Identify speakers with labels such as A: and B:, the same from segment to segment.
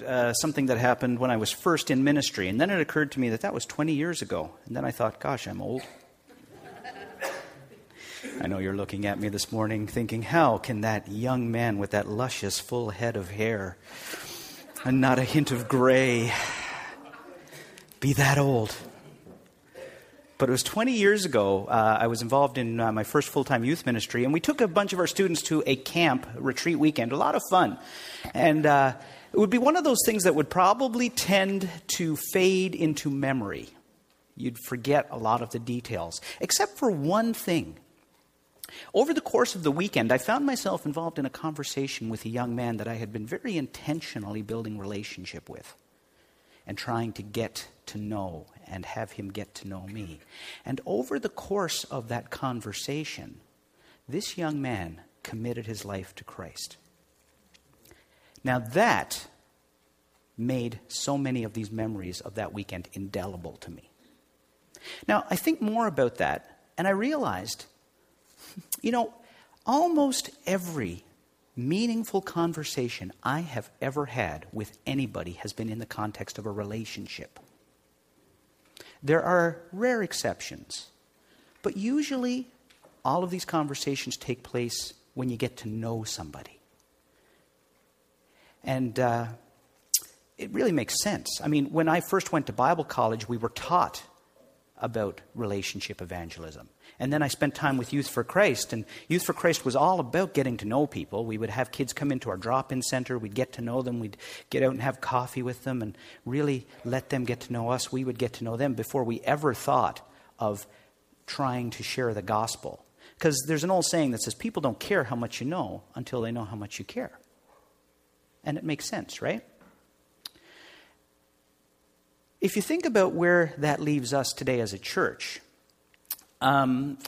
A: uh, something that happened when I was first in ministry, and then it occurred to me that that was 20 years ago. And then I thought, gosh, I'm old. I know you're looking at me this morning thinking, how can that young man with that luscious full head of hair and not a hint of gray be that old? But it was 20 years ago. Uh, I was involved in uh, my first full time youth ministry, and we took a bunch of our students to a camp retreat weekend. A lot of fun. And uh, it would be one of those things that would probably tend to fade into memory. You'd forget a lot of the details, except for one thing. Over the course of the weekend, I found myself involved in a conversation with a young man that I had been very intentionally building relationship with and trying to get to know and have him get to know me. And over the course of that conversation, this young man committed his life to Christ. Now, that made so many of these memories of that weekend indelible to me. Now, I think more about that, and I realized, you know, almost every meaningful conversation I have ever had with anybody has been in the context of a relationship. There are rare exceptions, but usually all of these conversations take place when you get to know somebody. And uh, it really makes sense. I mean, when I first went to Bible college, we were taught about relationship evangelism. And then I spent time with Youth for Christ, and Youth for Christ was all about getting to know people. We would have kids come into our drop in center, we'd get to know them, we'd get out and have coffee with them, and really let them get to know us. We would get to know them before we ever thought of trying to share the gospel. Because there's an old saying that says people don't care how much you know until they know how much you care. And it makes sense, right? If you think about where that leaves us today as a church, um,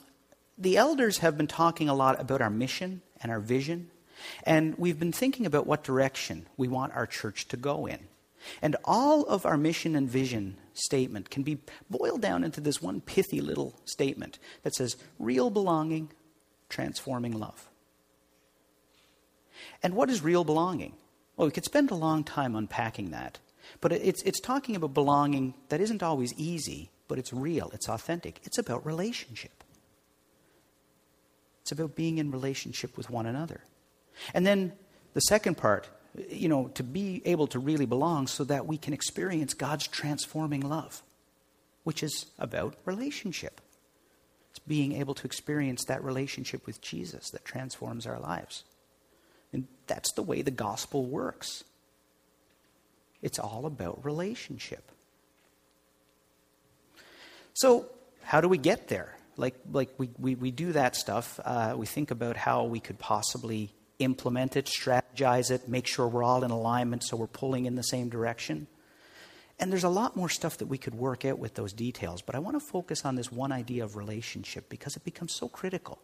A: the elders have been talking a lot about our mission and our vision, and we've been thinking about what direction we want our church to go in. And all of our mission and vision statement can be boiled down into this one pithy little statement that says real belonging, transforming love. And what is real belonging? Well, we could spend a long time unpacking that. But it's, it's talking about belonging that isn't always easy, but it's real, it's authentic. It's about relationship. It's about being in relationship with one another. And then the second part, you know, to be able to really belong so that we can experience God's transforming love, which is about relationship. It's being able to experience that relationship with Jesus that transforms our lives. And that's the way the gospel works. It's all about relationship. So, how do we get there? Like, like we, we, we do that stuff. Uh, we think about how we could possibly implement it, strategize it, make sure we're all in alignment so we're pulling in the same direction. And there's a lot more stuff that we could work out with those details, but I want to focus on this one idea of relationship because it becomes so critical.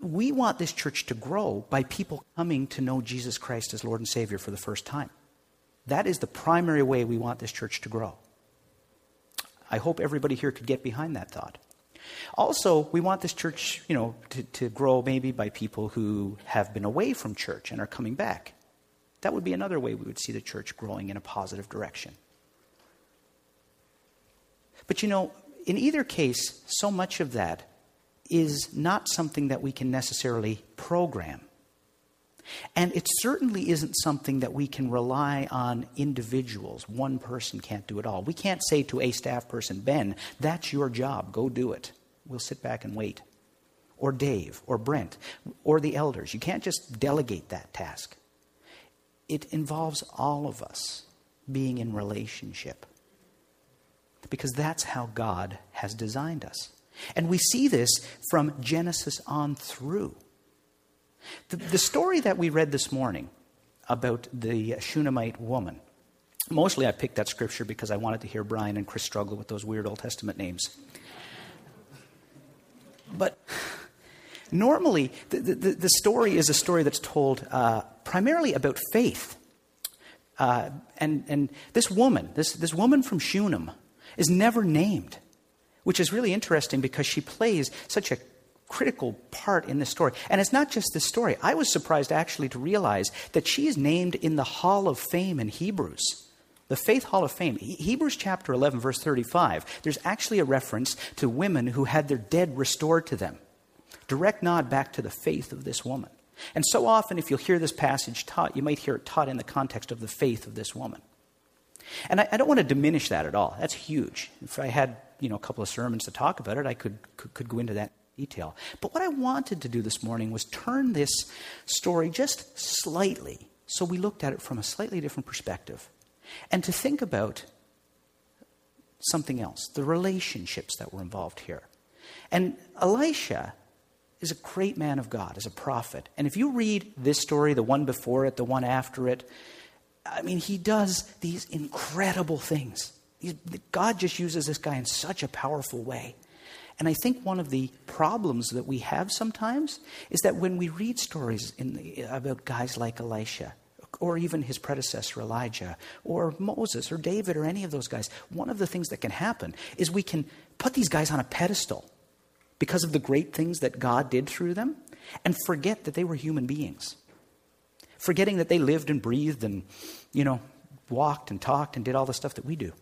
A: We want this church to grow by people coming to know Jesus Christ as Lord and Savior for the first time. That is the primary way we want this church to grow. I hope everybody here could get behind that thought. Also, we want this church, you know, to, to grow maybe by people who have been away from church and are coming back. That would be another way we would see the church growing in a positive direction. But you know, in either case, so much of that is not something that we can necessarily program. And it certainly isn't something that we can rely on individuals. One person can't do it all. We can't say to a staff person, Ben, that's your job, go do it. We'll sit back and wait. Or Dave, or Brent, or the elders. You can't just delegate that task. It involves all of us being in relationship. Because that's how God has designed us. And we see this from Genesis on through. The, the story that we read this morning about the Shunammite woman, mostly I picked that scripture because I wanted to hear Brian and Chris struggle with those weird Old Testament names. But normally, the, the, the story is a story that's told uh, primarily about faith. Uh, and, and this woman, this, this woman from Shunem, is never named, which is really interesting because she plays such a critical part in this story. And it's not just this story. I was surprised actually to realize that she is named in the Hall of Fame in Hebrews. The Faith Hall of Fame, Hebrews chapter 11, verse 35, there's actually a reference to women who had their dead restored to them. Direct nod back to the faith of this woman. And so often, if you'll hear this passage taught, you might hear it taught in the context of the faith of this woman. And I, I don't want to diminish that at all. That's huge. If I had you know, a couple of sermons to talk about it, I could, could, could go into that detail. But what I wanted to do this morning was turn this story just slightly, so we looked at it from a slightly different perspective, and to think about something else the relationships that were involved here. And Elisha is a great man of God, as a prophet. And if you read this story, the one before it, the one after it, I mean, he does these incredible things. God just uses this guy in such a powerful way. And I think one of the problems that we have sometimes is that when we read stories the, about guys like Elisha, or even his predecessor Elijah, or Moses, or David, or any of those guys, one of the things that can happen is we can put these guys on a pedestal because of the great things that God did through them and forget that they were human beings. Forgetting that they lived and breathed and, you know, walked and talked and did all the stuff that we do.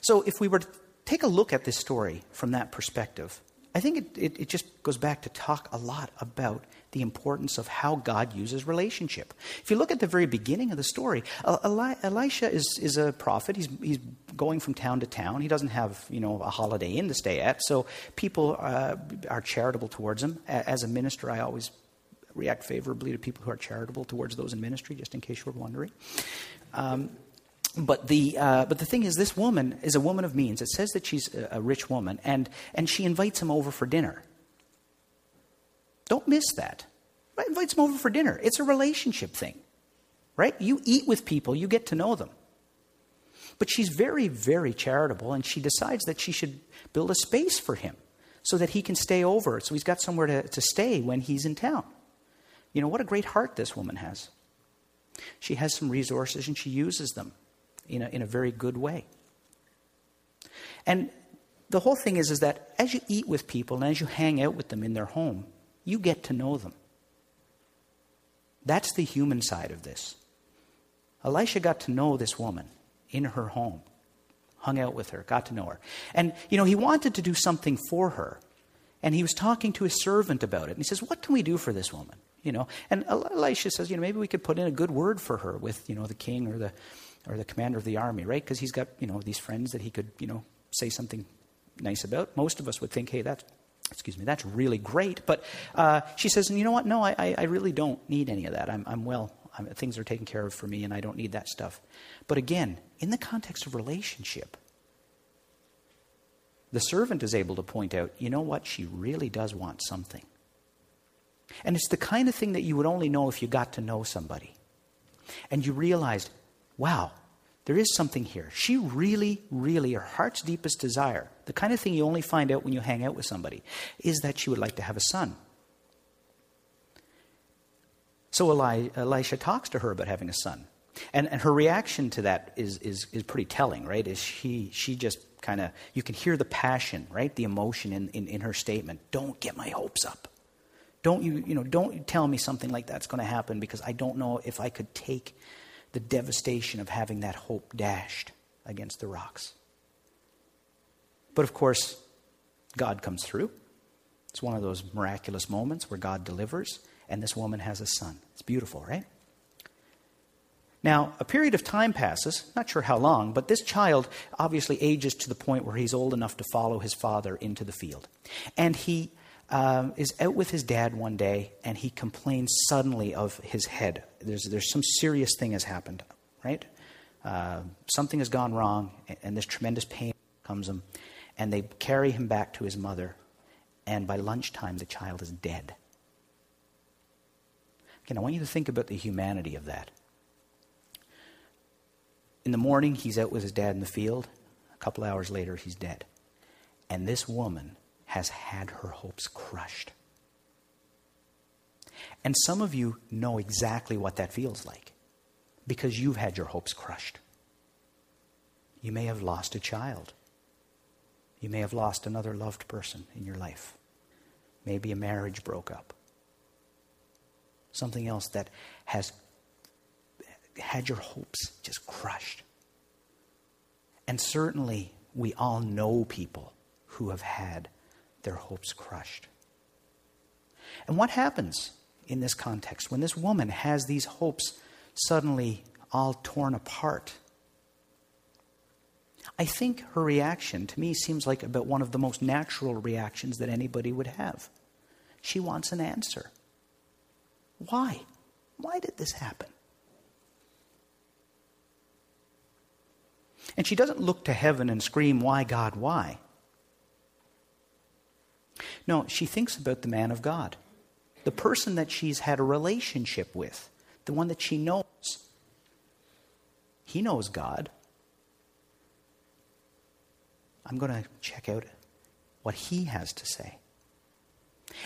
A: So if we were to take a look at this story from that perspective, I think it, it, it, just goes back to talk a lot about the importance of how God uses relationship. If you look at the very beginning of the story, Eli- Elisha is, is a prophet. He's, he's going from town to town. He doesn't have you know a holiday inn to stay at, so people uh, are charitable towards him. As a minister, I always react favorably to people who are charitable towards those in ministry, just in case you were wondering. Um, but the, uh, but the thing is, this woman is a woman of means. It says that she's a, a rich woman, and, and she invites him over for dinner. Don't miss that. Right? Invites him over for dinner. It's a relationship thing, right? You eat with people, you get to know them. But she's very, very charitable, and she decides that she should build a space for him so that he can stay over. So he's got somewhere to, to stay when he's in town. You know, what a great heart this woman has. She has some resources and she uses them in a, in a very good way. And the whole thing is, is that as you eat with people and as you hang out with them in their home, you get to know them. That's the human side of this. Elisha got to know this woman in her home, hung out with her, got to know her. And, you know, he wanted to do something for her. And he was talking to his servant about it. And he says, What can we do for this woman? You know, and Elisha says, you know, maybe we could put in a good word for her with, you know, the king or the or the commander of the army, right? Because he's got, you know, these friends that he could, you know, say something nice about. Most of us would think, hey, that's, excuse me, that's really great. But uh, she says, you know what? No, I, I really don't need any of that. I'm, I'm well. I'm, things are taken care of for me, and I don't need that stuff. But again, in the context of relationship, the servant is able to point out, you know what? She really does want something. And it's the kind of thing that you would only know if you got to know somebody. And you realized, wow, there is something here. She really, really, her heart's deepest desire, the kind of thing you only find out when you hang out with somebody, is that she would like to have a son. So Eli, Elisha talks to her about having a son. And, and her reaction to that is, is, is pretty telling, right? Is she, she just kind of, you can hear the passion, right? The emotion in, in, in her statement. Don't get my hopes up. Don't you, you know, don't you tell me something like that's going to happen because I don't know if I could take the devastation of having that hope dashed against the rocks. But of course, God comes through. It's one of those miraculous moments where God delivers, and this woman has a son. It's beautiful, right? Now, a period of time passes, not sure how long, but this child obviously ages to the point where he's old enough to follow his father into the field. And he um, is out with his dad one day and he complains suddenly of his head. There's, there's some serious thing has happened, right? Uh, something has gone wrong and this tremendous pain comes him. And they carry him back to his mother. And by lunchtime, the child is dead. Again, I want you to think about the humanity of that. In the morning, he's out with his dad in the field. A couple hours later, he's dead. And this woman has had her hopes crushed. And some of you know exactly what that feels like because you've had your hopes crushed. You may have lost a child. You may have lost another loved person in your life. Maybe a marriage broke up. Something else that has had your hopes just crushed. And certainly, we all know people who have had their hopes crushed. And what happens in this context when this woman has these hopes suddenly all torn apart? I think her reaction to me seems like about one of the most natural reactions that anybody would have. She wants an answer. Why? Why did this happen? And she doesn't look to heaven and scream, Why, God, why? No, she thinks about the man of God, the person that she's had a relationship with, the one that she knows. He knows God. I'm going to check out what he has to say.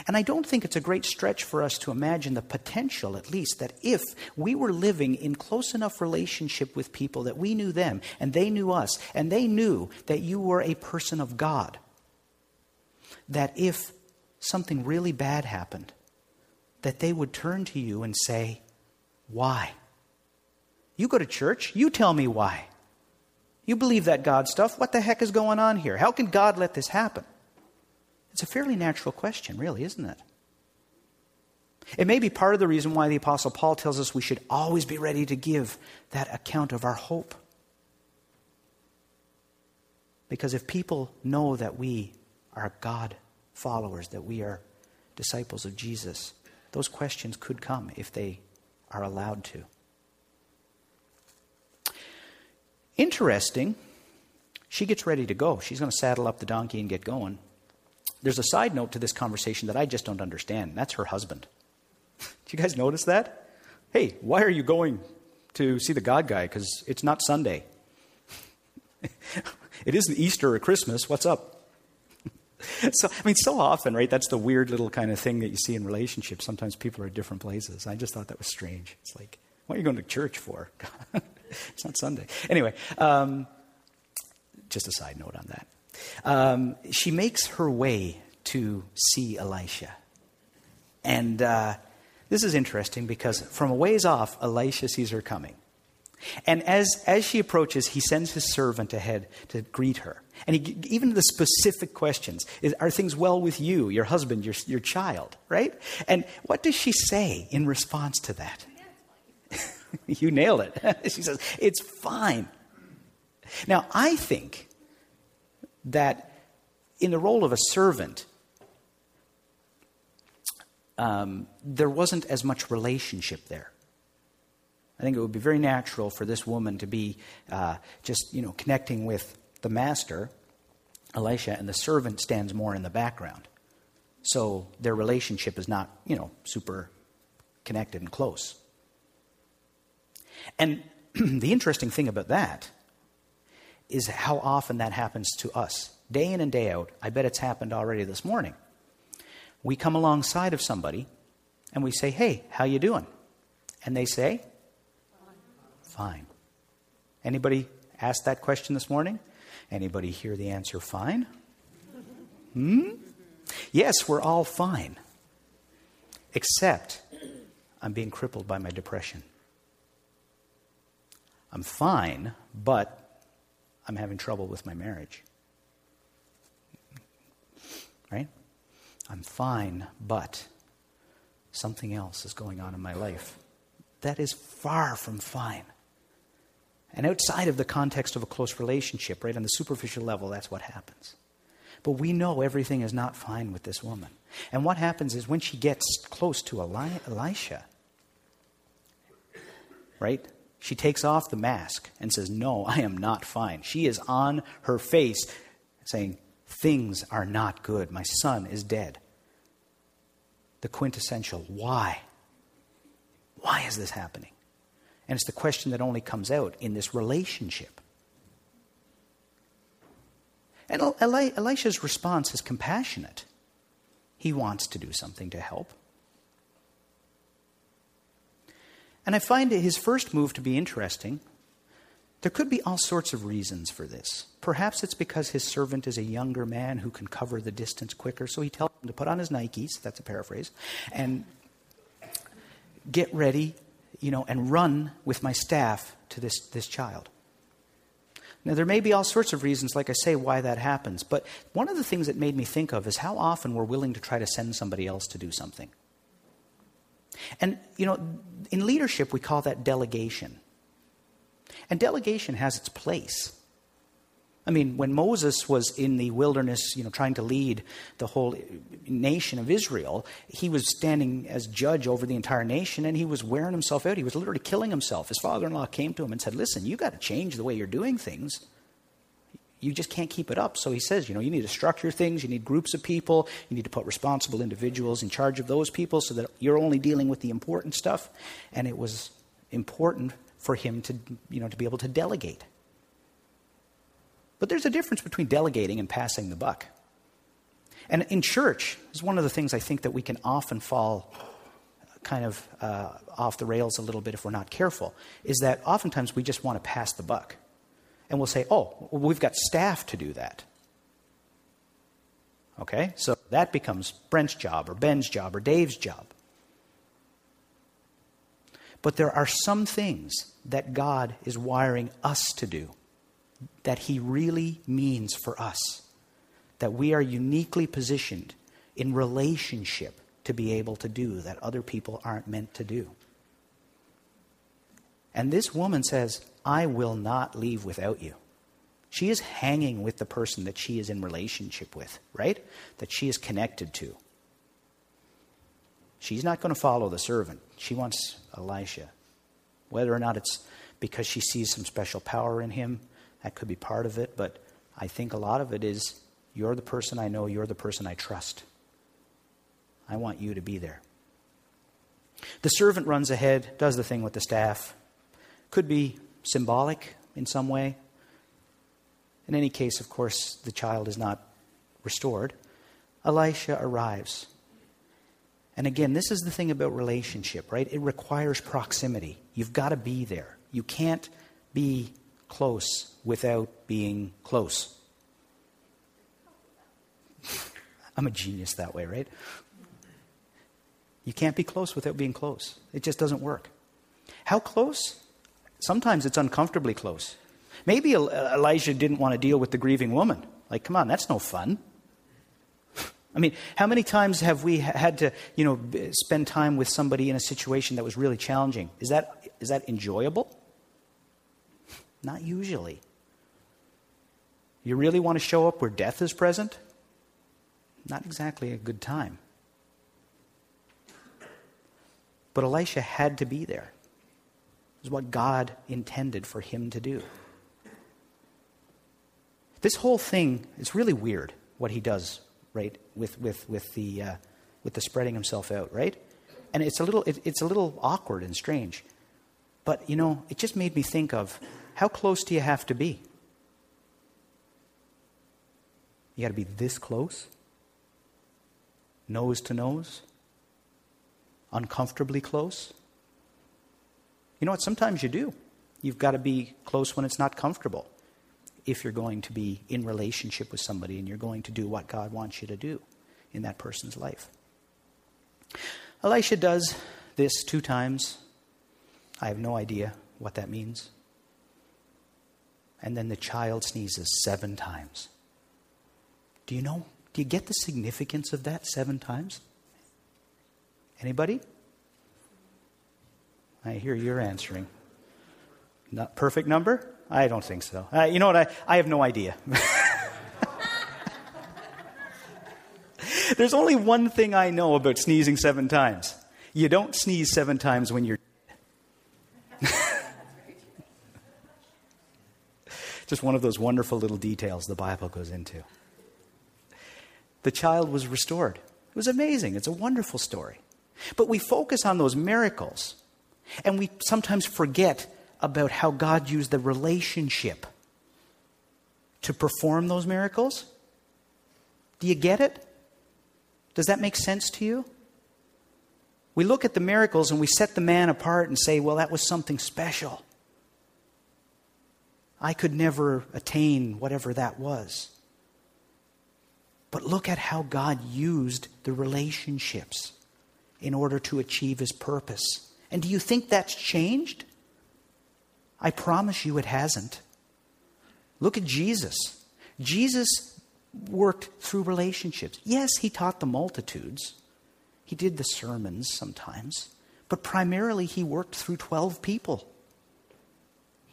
A: And I don't think it's a great stretch for us to imagine the potential, at least, that if we were living in close enough relationship with people that we knew them and they knew us and they knew that you were a person of God, that if something really bad happened, that they would turn to you and say, Why? You go to church, you tell me why. You believe that God stuff. What the heck is going on here? How can God let this happen? It's a fairly natural question, really, isn't it? It may be part of the reason why the Apostle Paul tells us we should always be ready to give that account of our hope. Because if people know that we are God followers, that we are disciples of Jesus, those questions could come if they are allowed to. Interesting, she gets ready to go. She's going to saddle up the donkey and get going. There's a side note to this conversation that I just don't understand. That's her husband. Do you guys notice that? Hey, why are you going to see the God guy? Because it's not Sunday. it isn't Easter or Christmas. What's up? so, I mean, so often, right? That's the weird little kind of thing that you see in relationships. Sometimes people are at different places. I just thought that was strange. It's like, what are you going to church for? it's not Sunday. Anyway, um, just a side note on that. Um, she makes her way to see Elisha. And uh, this is interesting because from a ways off, Elisha sees her coming. And as, as she approaches, he sends his servant ahead to greet her. And he, even the specific questions is, Are things well with you, your husband, your, your child? Right? And what does she say in response to that? you nailed it. she says, It's fine. Now, I think that in the role of a servant, um, there wasn't as much relationship there. I think it would be very natural for this woman to be uh, just, you know, connecting with the master, Elisha, and the servant stands more in the background. So their relationship is not, you know, super connected and close. And the interesting thing about that is how often that happens to us. Day in and day out. I bet it's happened already this morning. We come alongside of somebody and we say, "Hey, how you doing?" And they say, "Fine." Anybody ask that question this morning? Anybody hear the answer fine? Hmm? Yes, we're all fine. Except I'm being crippled by my depression. I'm fine, but I'm having trouble with my marriage. Right? I'm fine, but something else is going on in my life. That is far from fine. And outside of the context of a close relationship, right, on the superficial level, that's what happens. But we know everything is not fine with this woman. And what happens is when she gets close to Eli- Elisha, right, she takes off the mask and says, No, I am not fine. She is on her face saying, Things are not good. My son is dead. The quintessential why? Why is this happening? And it's the question that only comes out in this relationship. And Elisha's response is compassionate. He wants to do something to help. And I find his first move to be interesting There could be all sorts of reasons for this. Perhaps it's because his servant is a younger man who can cover the distance quicker, so he tells him to put on his Nikes, that's a paraphrase, and get ready, you know, and run with my staff to this, this child. Now, there may be all sorts of reasons, like I say, why that happens, but one of the things that made me think of is how often we're willing to try to send somebody else to do something. And, you know, in leadership, we call that delegation. And delegation has its place. I mean, when Moses was in the wilderness, you know, trying to lead the whole nation of Israel, he was standing as judge over the entire nation and he was wearing himself out. He was literally killing himself. His father in law came to him and said, Listen, you got to change the way you're doing things. You just can't keep it up. So he says, you know, you need to structure things, you need groups of people, you need to put responsible individuals in charge of those people so that you're only dealing with the important stuff. And it was important for him to, you know, to be able to delegate. But there's a difference between delegating and passing the buck. And in church is one of the things I think that we can often fall kind of uh, off the rails a little bit if we're not careful, is that oftentimes we just want to pass the buck. And we'll say, oh, well, we've got staff to do that. Okay? So that becomes Brent's job or Ben's job or Dave's job. But there are some things that God is wiring us to do that He really means for us. That we are uniquely positioned in relationship to be able to do that other people aren't meant to do. And this woman says, I will not leave without you. She is hanging with the person that she is in relationship with, right? That she is connected to. She's not going to follow the servant. She wants Elisha. Whether or not it's because she sees some special power in him, that could be part of it, but I think a lot of it is you're the person I know, you're the person I trust. I want you to be there. The servant runs ahead, does the thing with the staff. Could be symbolic in some way. In any case, of course, the child is not restored. Elisha arrives. And again, this is the thing about relationship, right? It requires proximity. You've got to be there. You can't be close without being close. I'm a genius that way, right? You can't be close without being close. It just doesn't work. How close? Sometimes it's uncomfortably close. Maybe Elijah didn't want to deal with the grieving woman. Like, come on, that's no fun. I mean, how many times have we had to, you know, spend time with somebody in a situation that was really challenging? Is that, is that enjoyable? Not usually. You really want to show up where death is present? Not exactly a good time. But Elisha had to be there. It was what God intended for him to do. This whole thing is really weird, what he does right? With with with the uh, with the spreading himself out, right? And it's a little it, it's a little awkward and strange, but you know, it just made me think of how close do you have to be? You got to be this close, nose to nose, uncomfortably close. You know what? Sometimes you do. You've got to be close when it's not comfortable if you're going to be in relationship with somebody and you're going to do what God wants you to do in that person's life. Elisha does this two times. I have no idea what that means. And then the child sneezes seven times. Do you know? Do you get the significance of that seven times? Anybody? I hear you're answering. Not perfect number? I don't think so. Uh, you know what? I, I have no idea. There's only one thing I know about sneezing seven times. You don't sneeze seven times when you're Just one of those wonderful little details the Bible goes into. The child was restored. It was amazing. It's a wonderful story. But we focus on those miracles, and we sometimes forget about how God used the relationship to perform those miracles? Do you get it? Does that make sense to you? We look at the miracles and we set the man apart and say, well, that was something special. I could never attain whatever that was. But look at how God used the relationships in order to achieve his purpose. And do you think that's changed? I promise you it hasn't. Look at Jesus. Jesus worked through relationships. Yes, he taught the multitudes, he did the sermons sometimes, but primarily he worked through 12 people.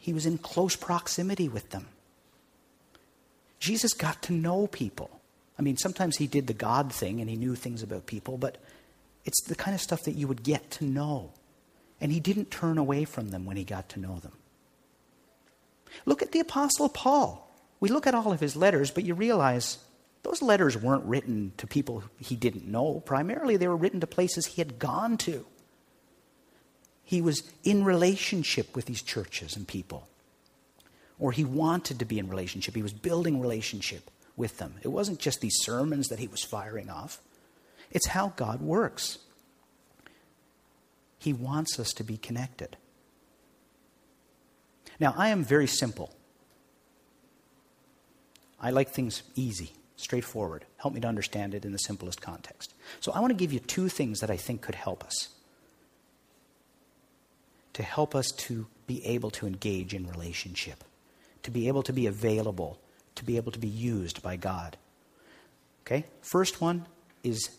A: He was in close proximity with them. Jesus got to know people. I mean, sometimes he did the God thing and he knew things about people, but it's the kind of stuff that you would get to know. And he didn't turn away from them when he got to know them. Look at the Apostle Paul. We look at all of his letters, but you realize those letters weren't written to people he didn't know. Primarily, they were written to places he had gone to. He was in relationship with these churches and people. Or he wanted to be in relationship. He was building relationship with them. It wasn't just these sermons that he was firing off, it's how God works. He wants us to be connected. Now, I am very simple. I like things easy, straightforward. Help me to understand it in the simplest context. So, I want to give you two things that I think could help us. To help us to be able to engage in relationship, to be able to be available, to be able to be used by God. Okay? First one is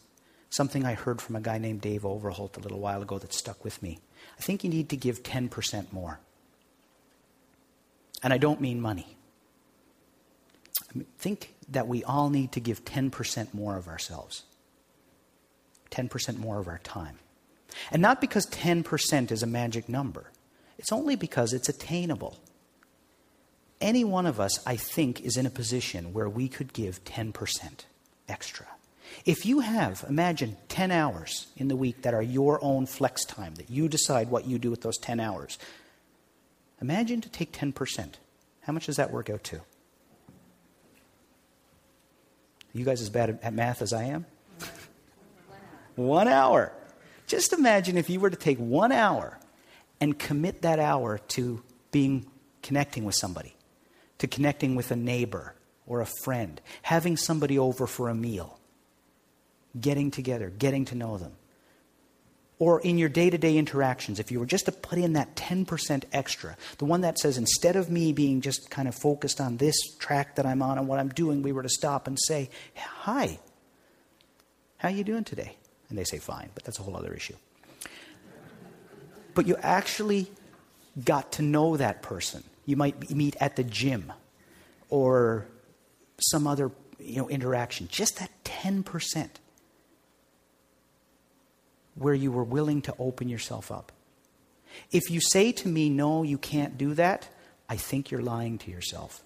A: something I heard from a guy named Dave Overholt a little while ago that stuck with me. I think you need to give 10% more. And I don't mean money. I think that we all need to give 10% more of ourselves, 10% more of our time. And not because 10% is a magic number, it's only because it's attainable. Any one of us, I think, is in a position where we could give 10% extra. If you have, imagine 10 hours in the week that are your own flex time, that you decide what you do with those 10 hours, Imagine to take 10%. How much does that work out to? You guys as bad at math as I am? one hour. Just imagine if you were to take one hour and commit that hour to being connecting with somebody, to connecting with a neighbor or a friend, having somebody over for a meal, getting together, getting to know them or in your day to day interactions, if you were just to put in that 10% extra, the one that says, instead of me being just kind of focused on this track that I'm on and what I'm doing, we were to stop and say, Hi, how are you doing today? And they say, Fine, but that's a whole other issue. But you actually got to know that person. You might meet at the gym or some other you know, interaction. Just that 10% where you were willing to open yourself up. If you say to me, no, you can't do that, I think you're lying to yourself.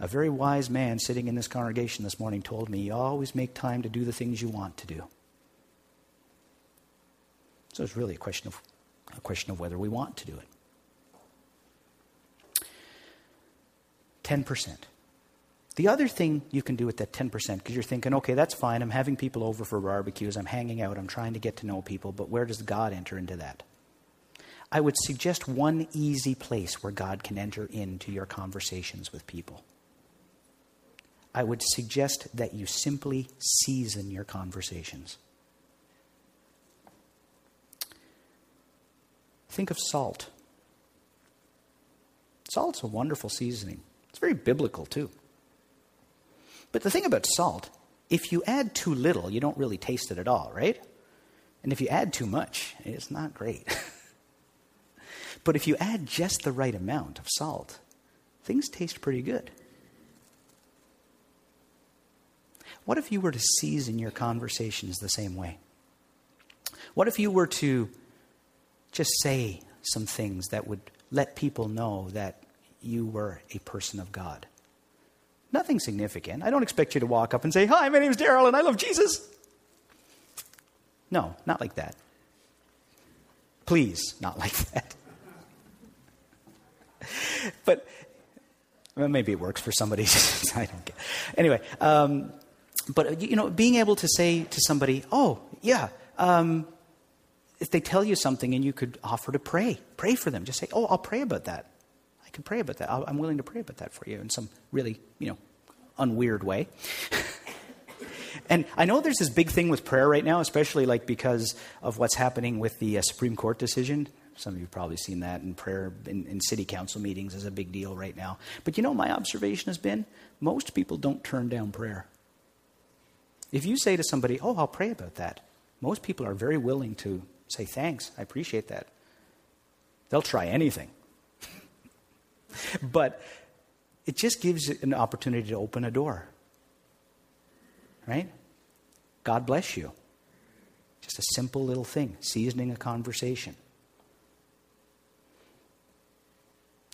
A: A very wise man sitting in this congregation this morning told me, You always make time to do the things you want to do. So it's really a question of, a question of whether we want to do it. 10%. The other thing you can do with that 10%, because you're thinking, okay, that's fine. I'm having people over for barbecues. I'm hanging out. I'm trying to get to know people. But where does God enter into that? I would suggest one easy place where God can enter into your conversations with people. I would suggest that you simply season your conversations. Think of salt. Salt's a wonderful seasoning. It's very biblical, too. But the thing about salt, if you add too little, you don't really taste it at all, right? And if you add too much, it's not great. but if you add just the right amount of salt, things taste pretty good. What if you were to season your conversations the same way? What if you were to just say some things that would let people know that you were a person of God? Nothing significant. I don't expect you to walk up and say, Hi, my name is Daryl and I love Jesus. No, not like that. Please, not like that. but well, maybe it works for somebody. I don't get. Anyway, um, but you know, being able to say to somebody, "Oh, yeah, um, if they tell you something and you could offer to pray, pray for them. Just say, oh, I'll pray about that. I can pray about that. i am willing to pray about that for you in some really, you know, unweird way. and I know there's this big thing with prayer right now, especially like because of what's happening with the uh, Supreme Court decision. Some of you have probably seen that in prayer in, in city council meetings is a big deal right now. But you know, my observation has been most people don't turn down prayer. If you say to somebody, Oh, I'll pray about that, most people are very willing to say, Thanks, I appreciate that. They'll try anything. but it just gives an opportunity to open a door. Right? God bless you. Just a simple little thing, seasoning a conversation.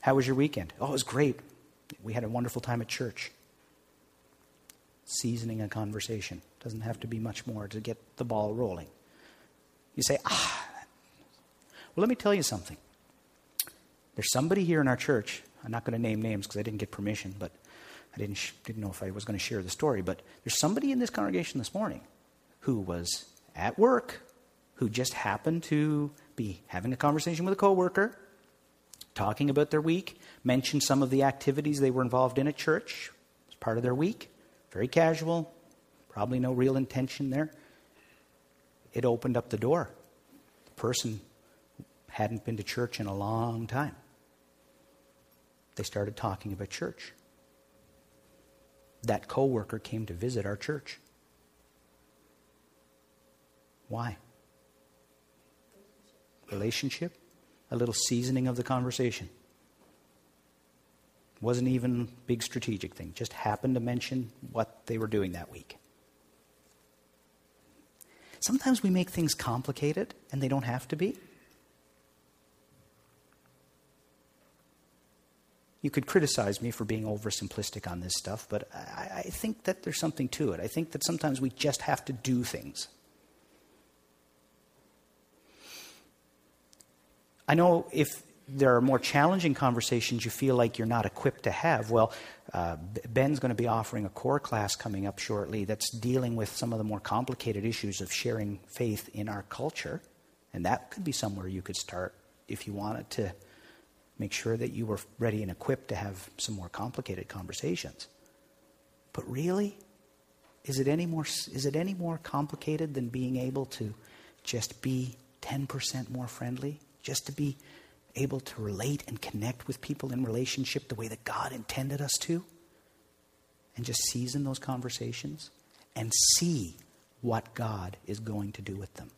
A: How was your weekend? Oh, it was great. We had a wonderful time at church. Seasoning a conversation. Doesn't have to be much more to get the ball rolling. You say, ah. Well, let me tell you something. There's somebody here in our church. I'm not going to name names because I didn't get permission, but I didn't, sh- didn't know if I was going to share the story. But there's somebody in this congregation this morning who was at work, who just happened to be having a conversation with a coworker, talking about their week, mentioned some of the activities they were involved in at church as part of their week. Very casual, probably no real intention there. It opened up the door. The person hadn't been to church in a long time. They started talking about church. That coworker came to visit our church. Why? Relationship? A little seasoning of the conversation. Wasn't even a big strategic thing, just happened to mention what they were doing that week. Sometimes we make things complicated and they don't have to be. You could criticize me for being oversimplistic on this stuff, but I, I, think that there's something to it. I think that sometimes we just have to do things. I know if there are more challenging conversations you feel like you're not equipped to have, well, uh, Ben's going to be offering a core class coming up shortly that's dealing with some of the more complicated issues of sharing faith in our culture. And that could be somewhere you could start if you wanted to make sure that you were ready and equipped to have some more complicated conversations. But really, is it any more, is it any more complicated than being able to just be 10% more friendly? Just to be able to relate and connect with people in relationship the way that God intended us to? And just season those conversations and see what God is going to do with them.